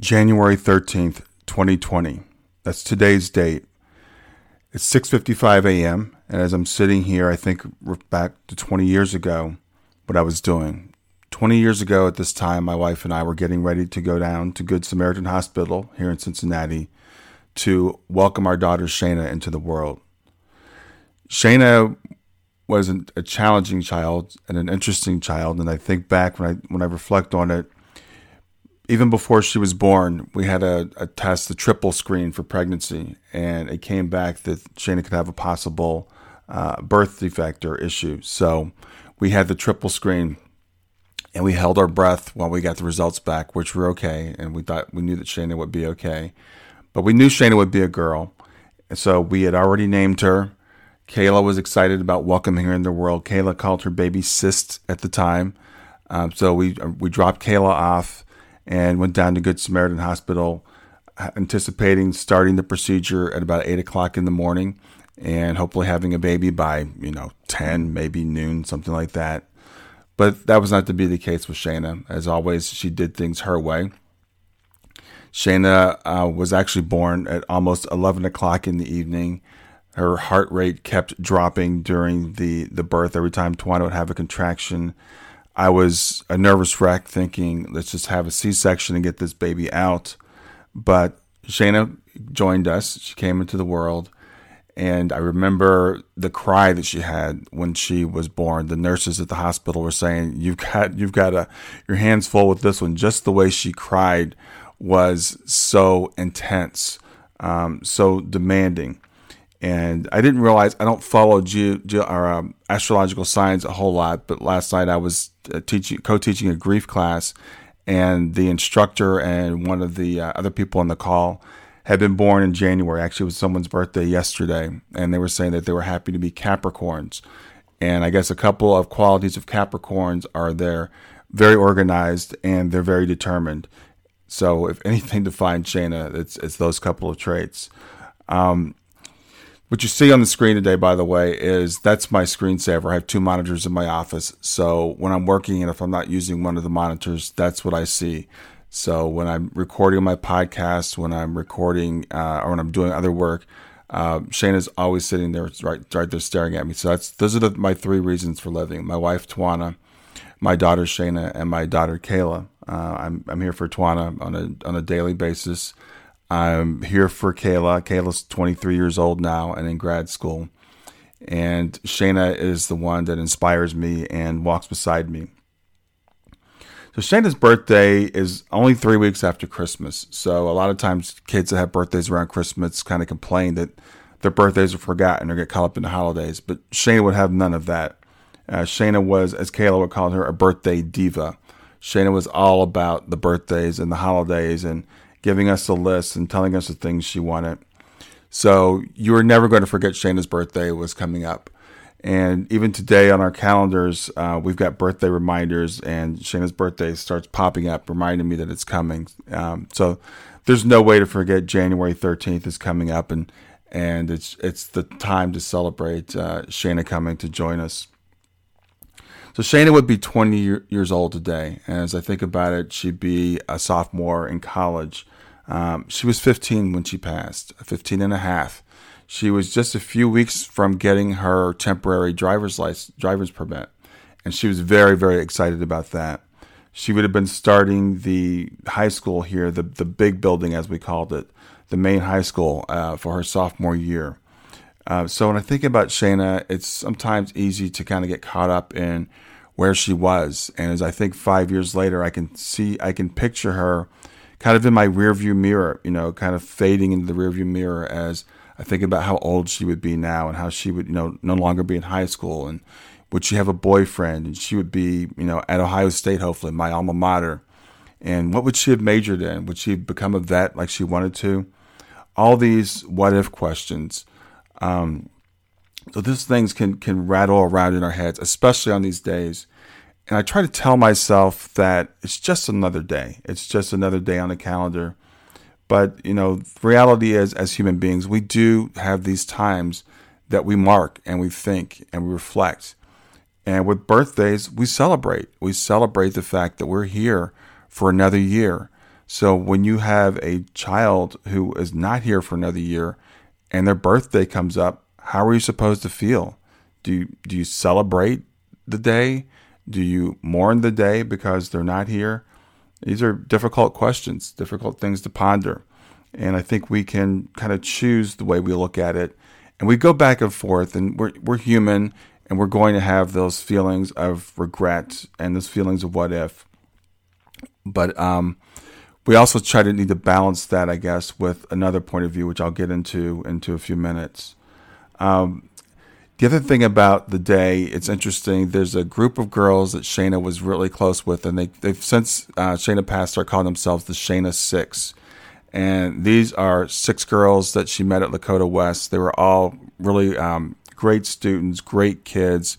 January 13th, 2020. That's today's date. It's 6:55 a.m. and as I'm sitting here, I think back to 20 years ago what I was doing. 20 years ago at this time, my wife and I were getting ready to go down to Good Samaritan Hospital here in Cincinnati to welcome our daughter Shayna into the world. Shayna was a challenging child and an interesting child, and I think back when I when I reflect on it, even before she was born, we had a, a test, a triple screen for pregnancy, and it came back that Shayna could have a possible uh, birth defect or issue. So we had the triple screen, and we held our breath while we got the results back, which were okay, and we thought we knew that Shayna would be okay, but we knew Shayna would be a girl, and so we had already named her. Kayla was excited about welcoming her in the world. Kayla called her baby Cyst at the time, um, so we we dropped Kayla off and went down to Good Samaritan Hospital, anticipating starting the procedure at about eight o'clock in the morning, and hopefully having a baby by you know ten, maybe noon, something like that. But that was not to be the case with Shayna. As always, she did things her way. Shayna uh, was actually born at almost 11 o'clock in the evening. Her heart rate kept dropping during the, the birth. Every time Tawana would have a contraction, I was a nervous wreck thinking, let's just have a C section and get this baby out. But Shayna joined us. She came into the world. And I remember the cry that she had when she was born. The nurses at the hospital were saying, "You've got, you've got a, your hands full with this one." Just the way she cried was so intense, um, so demanding and I didn't realize I don't follow ge- ge- or, um, astrological signs a whole lot. But last night I was teaching, co-teaching a grief class, and the instructor and one of the uh, other people on the call had been born in January. Actually, it was someone's birthday yesterday, and they were saying that they were happy to be Capricorns. And I guess a couple of qualities of Capricorns are they're very organized and they're very determined. So, if anything defines Shayna, it's it's those couple of traits. Um, what you see on the screen today, by the way, is that's my screensaver. I have two monitors in my office. So when I'm working and if I'm not using one of the monitors, that's what I see. So when I'm recording my podcast, when I'm recording uh, or when I'm doing other work, uh, Shayna's always sitting there, right, right there, staring at me. So that's those are the, my three reasons for living: my wife Tawana, my daughter Shayna, and my daughter Kayla. Uh, I'm I'm here for Tawana on a on a daily basis. I'm here for Kayla. Kayla's 23 years old now and in grad school. And Shayna is the one that inspires me and walks beside me. So Shayna's birthday is only three weeks after Christmas. So a lot of times kids that have birthdays around Christmas kind of complain that their birthdays are forgotten or get caught up in the holidays. But Shayna would have none of that. Uh, Shayna was, as Kayla would call her, a birthday diva. Shayna was all about the birthdays and the holidays and giving us a list and telling us the things she wanted. So you were never going to forget Shayna's birthday was coming up. And even today on our calendars, uh, we've got birthday reminders, and Shayna's birthday starts popping up, reminding me that it's coming. Um, so there's no way to forget January 13th is coming up, and and it's it's the time to celebrate uh, Shayna coming to join us. So Shayna would be 20 year, years old today, and as I think about it, she'd be a sophomore in college. Um, she was 15 when she passed, 15 and a half. She was just a few weeks from getting her temporary driver's license, driver's permit, and she was very, very excited about that. She would have been starting the high school here, the the big building as we called it, the main high school uh, for her sophomore year. Uh, so when I think about Shayna, it's sometimes easy to kind of get caught up in where she was, and as I think five years later, I can see, I can picture her kind of in my rearview mirror, you know, kind of fading into the rearview mirror as I think about how old she would be now and how she would, you know, no longer be in high school and would she have a boyfriend and she would be, you know, at Ohio State, hopefully, my alma mater. And what would she have majored in? Would she have become a vet like she wanted to? All these what if questions. Um, so these things can can rattle around in our heads, especially on these days. And I try to tell myself that it's just another day. It's just another day on the calendar. But, you know, reality is, as human beings, we do have these times that we mark and we think and we reflect. And with birthdays, we celebrate. We celebrate the fact that we're here for another year. So when you have a child who is not here for another year and their birthday comes up, how are you supposed to feel? Do you, do you celebrate the day? Do you mourn the day because they're not here? These are difficult questions, difficult things to ponder. And I think we can kind of choose the way we look at it. And we go back and forth, and we're, we're human, and we're going to have those feelings of regret and those feelings of what if. But um, we also try to need to balance that, I guess, with another point of view, which I'll get into into a few minutes. Um, the other thing about the day, it's interesting. There's a group of girls that Shayna was really close with, and they they've since uh, Shayna passed, started calling themselves the Shayna Six. And these are six girls that she met at Lakota West. They were all really um, great students, great kids,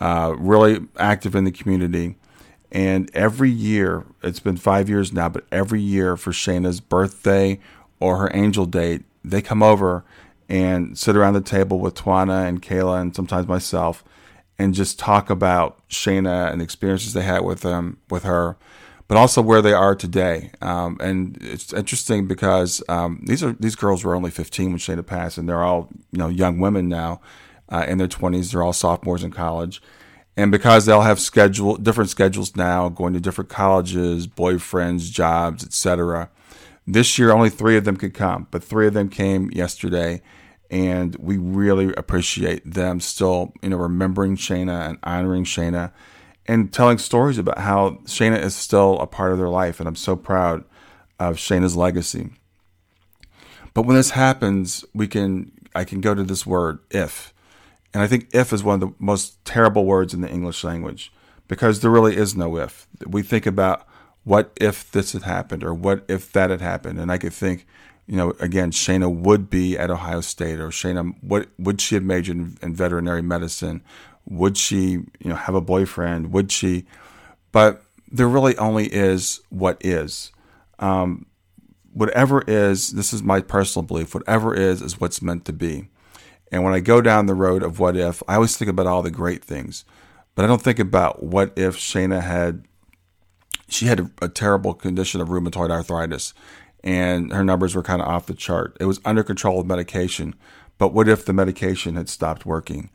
uh, really active in the community. And every year, it's been five years now, but every year for Shayna's birthday or her angel date, they come over and sit around the table with Tawana and Kayla and sometimes myself and just talk about Shayna and the experiences they had with them with her, but also where they are today. Um, and it's interesting because um, these are these girls were only 15 when Shayna passed, and they're all you know young women now uh, in their 20s. They're all sophomores in college. And because they all have schedule different schedules now, going to different colleges, boyfriends, jobs, etc., this year, only three of them could come, but three of them came yesterday, and we really appreciate them still, you know, remembering Shayna and honoring Shayna, and telling stories about how Shayna is still a part of their life, and I'm so proud of Shayna's legacy. But when this happens, we can I can go to this word if, and I think if is one of the most terrible words in the English language because there really is no if. We think about what if this had happened or what if that had happened? And I could think, you know, again, Shayna would be at Ohio State or Shayna, what would she have majored in, in veterinary medicine? Would she, you know, have a boyfriend? Would she? But there really only is what is. Um, whatever is, this is my personal belief, whatever is, is what's meant to be. And when I go down the road of what if, I always think about all the great things, but I don't think about what if Shayna had she had a, a, terrible condition of rheumatoid arthritis and her numbers were kind of off the chart. It was under control with medication, but what if the medication had stopped working?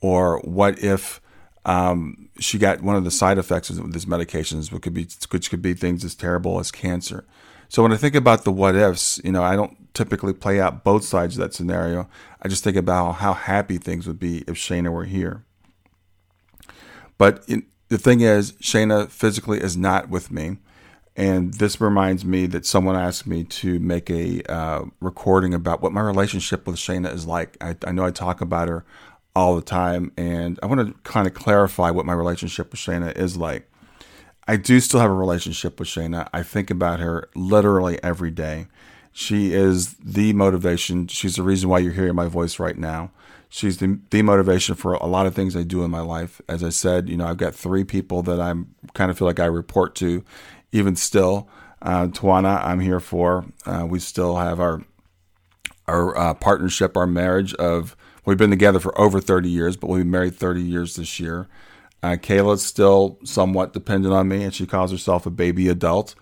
Or what if um, she got one of the side effects of these medications, which could be which could be things as terrible as cancer. So when I think about the what ifs, you know, I don't typically play out both sides of that scenario. I just think about how happy things would be if Shayna were here. But in, the thing is, Shayna physically is not with me. And this reminds me that someone asked me to make a uh, recording about what my relationship with Shayna is like. I, I, know I talk about her all the time, and I want to kind of clarify what my relationship with Shayna is like. I do still have a relationship with Shayna. I think about her literally every day. She is the motivation. She's the reason why you're hearing my voice right now. She's the, the motivation for a lot of things I do in my life. As I said, you know, I've got three people that I'm kind of feel like I report to, even still. Uh, Tawana, I'm here for. Uh, we still have our our uh, partnership, our marriage of we've been together for over 30 years, but we'll be married 30 years this year. Uh, Kayla's still somewhat dependent on me, and she calls herself a baby adult.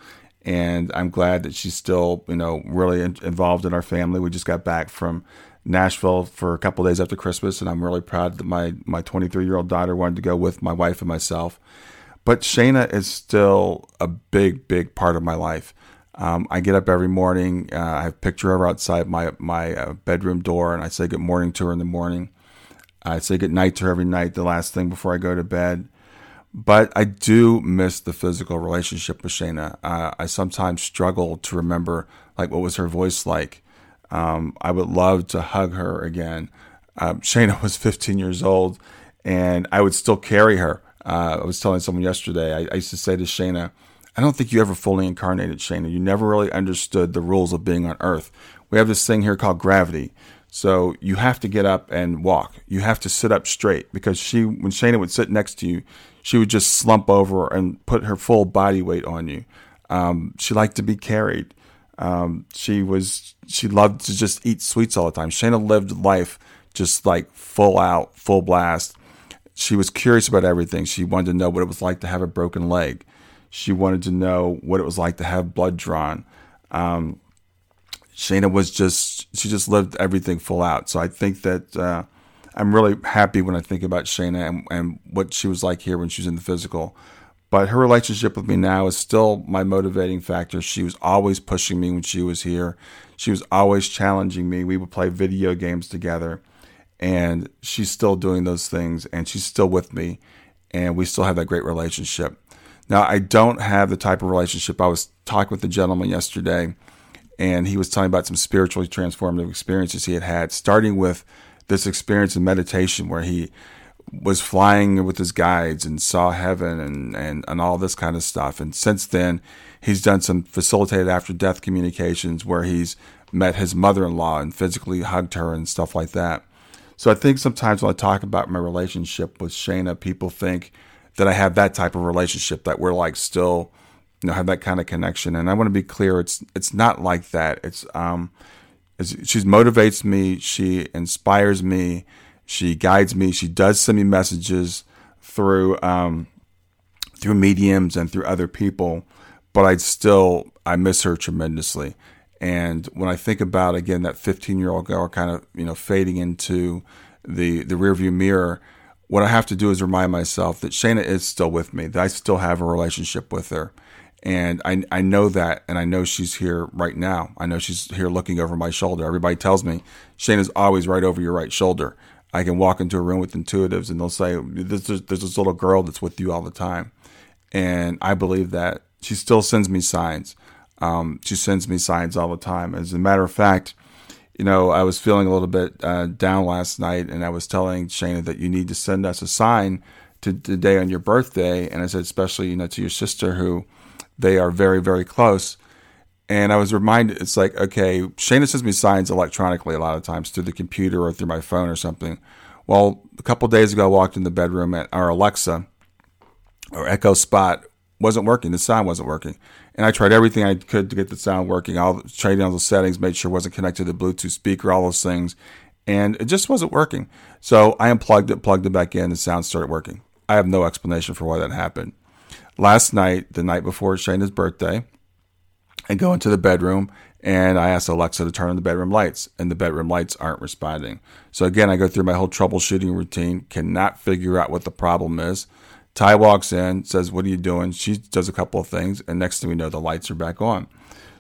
And I'm glad that she's still, you know, really in- involved in our family. We just got back from Nashville for a couple days after Christmas, and I'm really proud that my my 23 year old daughter wanted to go with my wife and myself. But Shayna is still a big, big part of my life. Um, I get up every morning. Uh, I have a picture of her outside my my uh, bedroom door, and I say good morning to her in the morning. I say good night to her every night, the last thing before I go to bed. But I do miss the physical relationship with Shayna. Uh, I sometimes struggle to remember like what was her voice like. Um, I would love to hug her again. Um, Shayna was 15 years old, and I would still carry her. Uh, I was telling someone yesterday. I, I, used to say to Shayna, "I don't think you ever fully incarnated Shayna. You never really understood the rules of being on Earth. We have this thing here called gravity. So you have to get up and walk. You have to sit up straight because she, when Shayna would sit next to you, she would just slump over and put her full body weight on you. Um, she liked to be carried. Um, she was she loved to just eat sweets all the time. Shayna lived life just like full out, full blast. She was curious about everything. She wanted to know what it was like to have a broken leg. She wanted to know what it was like to have blood drawn. Um, Shayna was just she just lived everything full out. So I think that uh, I'm really happy when I think about Shayna and, and what she was like here when she was in the physical. But her relationship with me now is still my motivating factor. She was always pushing me when she was here. She was always challenging me. We would play video games together. And she's still doing those things and she's still with me. And we still have that great relationship. Now, I don't have the type of relationship. I was talking with a gentleman yesterday and he was telling about some spiritually transformative experiences he had had, starting with this experience in meditation where he was flying with his guides and saw heaven and, and, and all this kind of stuff. And since then, he's done some facilitated after death communications where he's met his mother in law and physically hugged her and stuff like that. So I think sometimes when I talk about my relationship with Shayna, people think that I have that type of relationship, that we're like still, you know, have that kind of connection. And I want to be clear, it's it's not like that. It's um, it's, she motivates me, she inspires me she guides me. She does send me messages through um, through mediums and through other people, but I still I miss her tremendously. And when I think about again that 15 year old girl kind of you know fading into the the rearview mirror, what I have to do is remind myself that Shayna is still with me. That I still have a relationship with her, and I I know that, and I know she's here right now. I know she's here looking over my shoulder. Everybody tells me Shane is always right over your right shoulder. I can walk into a room with intuitives and they'll say, there's, there's this little girl that's with you all the time. And I believe that she still sends me signs. Um, she sends me signs all the time. As a matter of fact, you know, I was feeling a little bit uh, down last night and I was telling Shayna that you need to send us a sign to today on your birthday. And I said, especially, you know, to your sister who they are very, very close. And I was reminded, it's like, okay, Shayna sends me signs electronically a lot of times through the computer or through my phone or something. Well, a couple days ago, I walked in the bedroom at our Alexa or Echo Spot wasn't working. The sound wasn't working. And I tried everything I could to get the sound working. I'll tried all the settings, made sure it wasn't connected to the Bluetooth speaker, all those things. And it just wasn't working. So I unplugged it, plugged it back in, and sound started working. I have no explanation for why that happened. Last night, the night before Shayna's birthday, and go into the bedroom and I ask Alexa to turn on the bedroom lights, and the bedroom lights aren't responding. So again, I go through my whole troubleshooting routine, cannot figure out what the problem is. Ty walks in, says, What are you doing? She does a couple of things, and next thing we know, the lights are back on.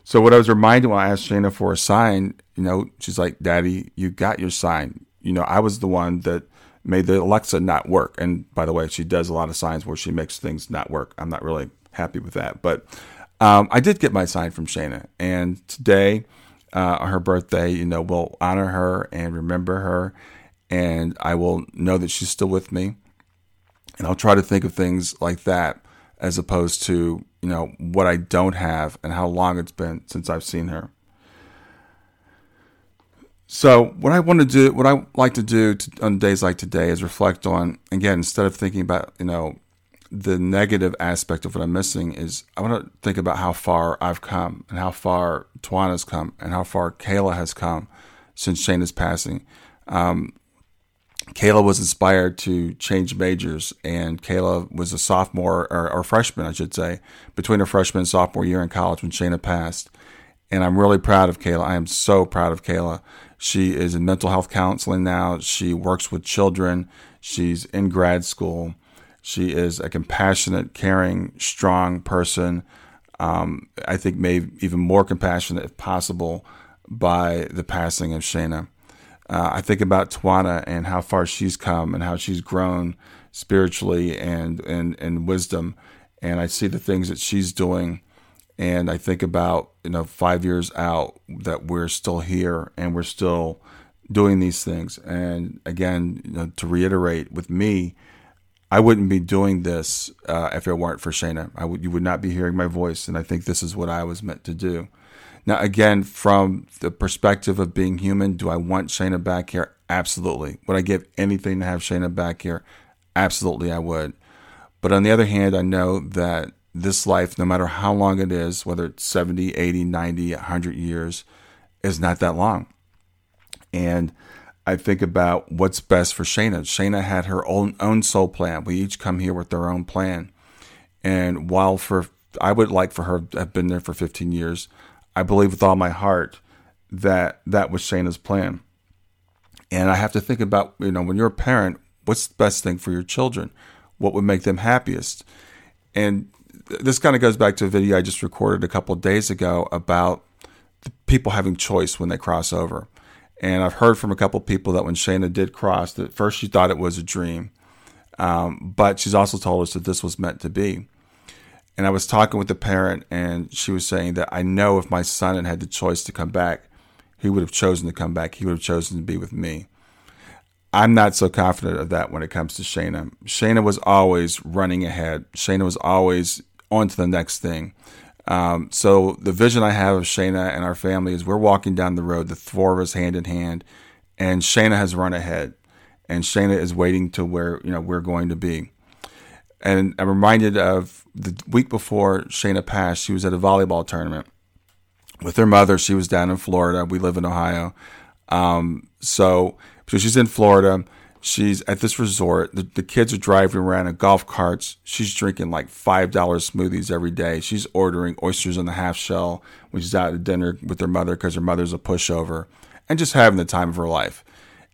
So what I was reminded when I asked Shayna for a sign, you know, she's like, Daddy, you got your sign. You know, I was the one that made the Alexa not work. And by the way, she does a lot of signs where she makes things not work. I'm not really happy with that. But um, I did get my sign from Shayna, and today, uh, her birthday, you know, we'll honor her and remember her, and I will know that she's still with me, and I'll try to think of things like that as opposed to you know what I don't have and how long it's been since I've seen her. So what I want to do, what I like to do to, on days like today is reflect on again instead of thinking about you know the negative aspect of what I'm missing is I want to think about how far I've come and how far Tawana's come and how far Kayla has come since Shayna's passing. Um, Kayla was inspired to change majors, and Kayla was a sophomore or, or freshman, I should say, between her freshman and sophomore year in college when Shayna passed. And I'm really proud of Kayla. I am so proud of Kayla. She is in mental health counseling now. She works with children. She's in grad school. She is a compassionate, caring, strong person. Um, I think maybe even more compassionate, if possible, by the passing of Shayna. Uh, I think about Tawana and how far she's come and how she's grown spiritually and and and wisdom, and I see the things that she's doing and I think about, you know, five years out that we're still here and we're still doing these things. And again, you know, to reiterate with me, I wouldn't be doing this uh, if it weren't for would, you would not be hearing my voice. And I think this is what I was meant to do. Now, again, from the perspective of being human, do I want Shayna back here? Absolutely. Would I give anything to have Shayna back here? Absolutely, I would. But on the other hand, I know that this life, no matter how long it is, whether it's 70, 80, 90, 100 years, is not that long. And I think about what's best for Shayna. Shayna had her own, own soul plan. We each come here with our own plan. And while for I would like for her to have been there for 15 years, I believe with all my heart that that was Shayna's plan. And I have to think about, you know, when you're a parent, what's the best thing for your children? What would make them happiest? And this kind of goes back to a video I just recorded a couple days ago about people having choice when they cross over. And I've heard from a couple people that when Shayna did cross, that first she thought it was a dream, um, but she's also told us that this was meant to be. And I was talking with the parent, and she was saying that I know if my son had had the choice to come back, he would have chosen to come back. He would have chosen to be with me. I'm not so confident of that when it comes to Shayna. Shayna was always running ahead. Shayna was always on to the next thing. Um, so the vision I have of Shayna and our family is we're walking down the road, the four of us hand in hand, and Shayna has run ahead, and Shayna is waiting to where you know we're going to be. And I'm reminded of the week before Shayna passed, she was at a volleyball tournament with her mother. She was down in Florida. We live in Ohio, um, so so she's in Florida She's at this resort. The, the kids are driving around in golf carts. She's drinking like $5 smoothies every day. She's ordering oysters on the half shell when she's out at dinner with her mother because her mother's a pushover and just having the time of her life.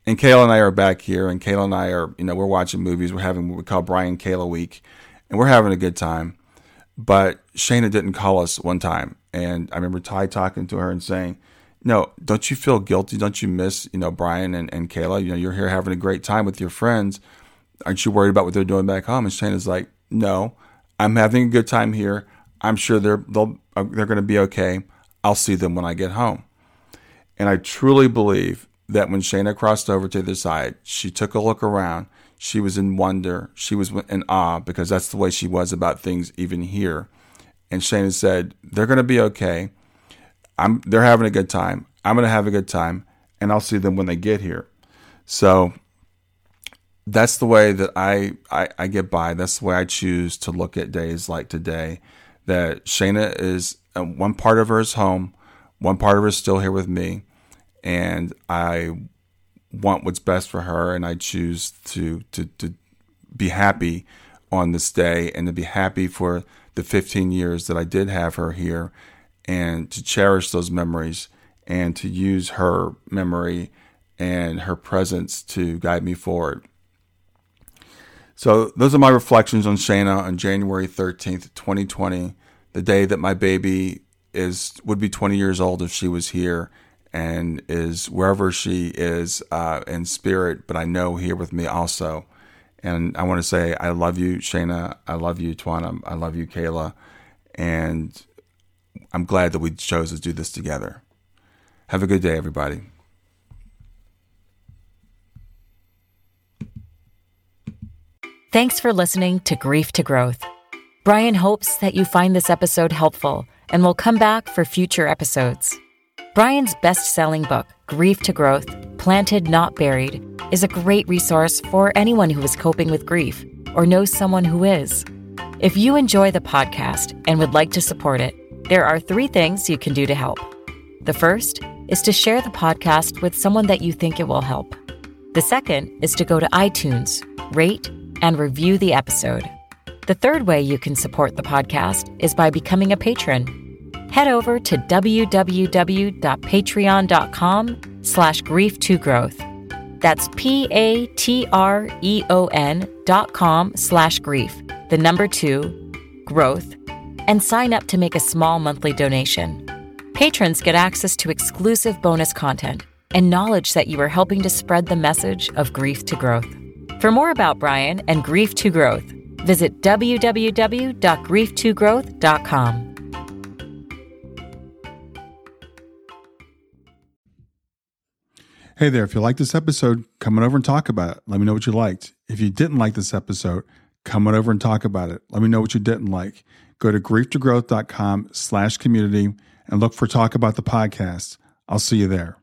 And Kayla and I are back here, and Kayla and I are, you know, we're watching movies. We're having what we call Brian Kayla Week, and we're having a good time. But Shayna didn't call us one time. And I remember Ty talking to her and saying, no, don't you feel guilty? Don't you miss, you know, Brian and, and Kayla? You know, you're here having a great time with your friends. Aren't you worried about what they're doing back home? And Shayna's like, no, I'm having a good time here. I'm sure they're they'll uh, they're going to be okay. I'll see them when I get home. And I truly believe that when Shayna crossed over to the side, she took a look around. She was in wonder. She was in awe because that's the way she was about things even here. And Shayna said, they're going to be okay. I'm they're having a good time. I'm gonna have a good time, and I'll see them when they get here. So that's the way that I, I, I get by. That's the way I choose to look at days like today. That Shayna is uh, one part of her is home, one part of her is still here with me, and I want what's best for her, and I choose to to to be happy on this day and to be happy for the 15 years that I did have her here and to cherish those memories and to use her memory and her presence to guide me forward. So, those are my reflections on Shayna on January 13th, 2020, the day that my baby is would be 20 years old if she was here and is wherever she is uh, in spirit, but I know here with me also. And I want to say, I love you, Shayna. I love you, Tawana. I love you, Kayla. And I'm glad that we chose to do this together. Have a good day, everybody. Thanks for listening to Grief to Growth. Brian hopes that you find this episode helpful and will come back for future episodes. Brian's best selling book, Grief to Growth Planted Not Buried, is a great resource for anyone who is coping with grief or knows someone who is. If you enjoy the podcast and would like to support it, there are three things you can do to help. The first is to share the podcast with someone that you think it will help. The second is to go to iTunes, rate, and review the episode. The third way you can support the podcast is by becoming a patron. Head over to www.patreon.com slash grief to growth. That's P-A-T-R-E-O-N dot com slash grief, the number two, growth, and sign up to make a small monthly donation. Patrons get access to exclusive bonus content and knowledge that you are helping to spread the message of grief to growth. For more about Brian and Grief to Growth, visit www.grief2growth.com. Hey there, if you like this episode, come on over and talk about it. Let me know what you liked. If you didn't like this episode, come on over and talk about it. Let me know what you didn't like. Go to grieftogrowth.com slash community and look for Talk About the Podcast. I'll see you there.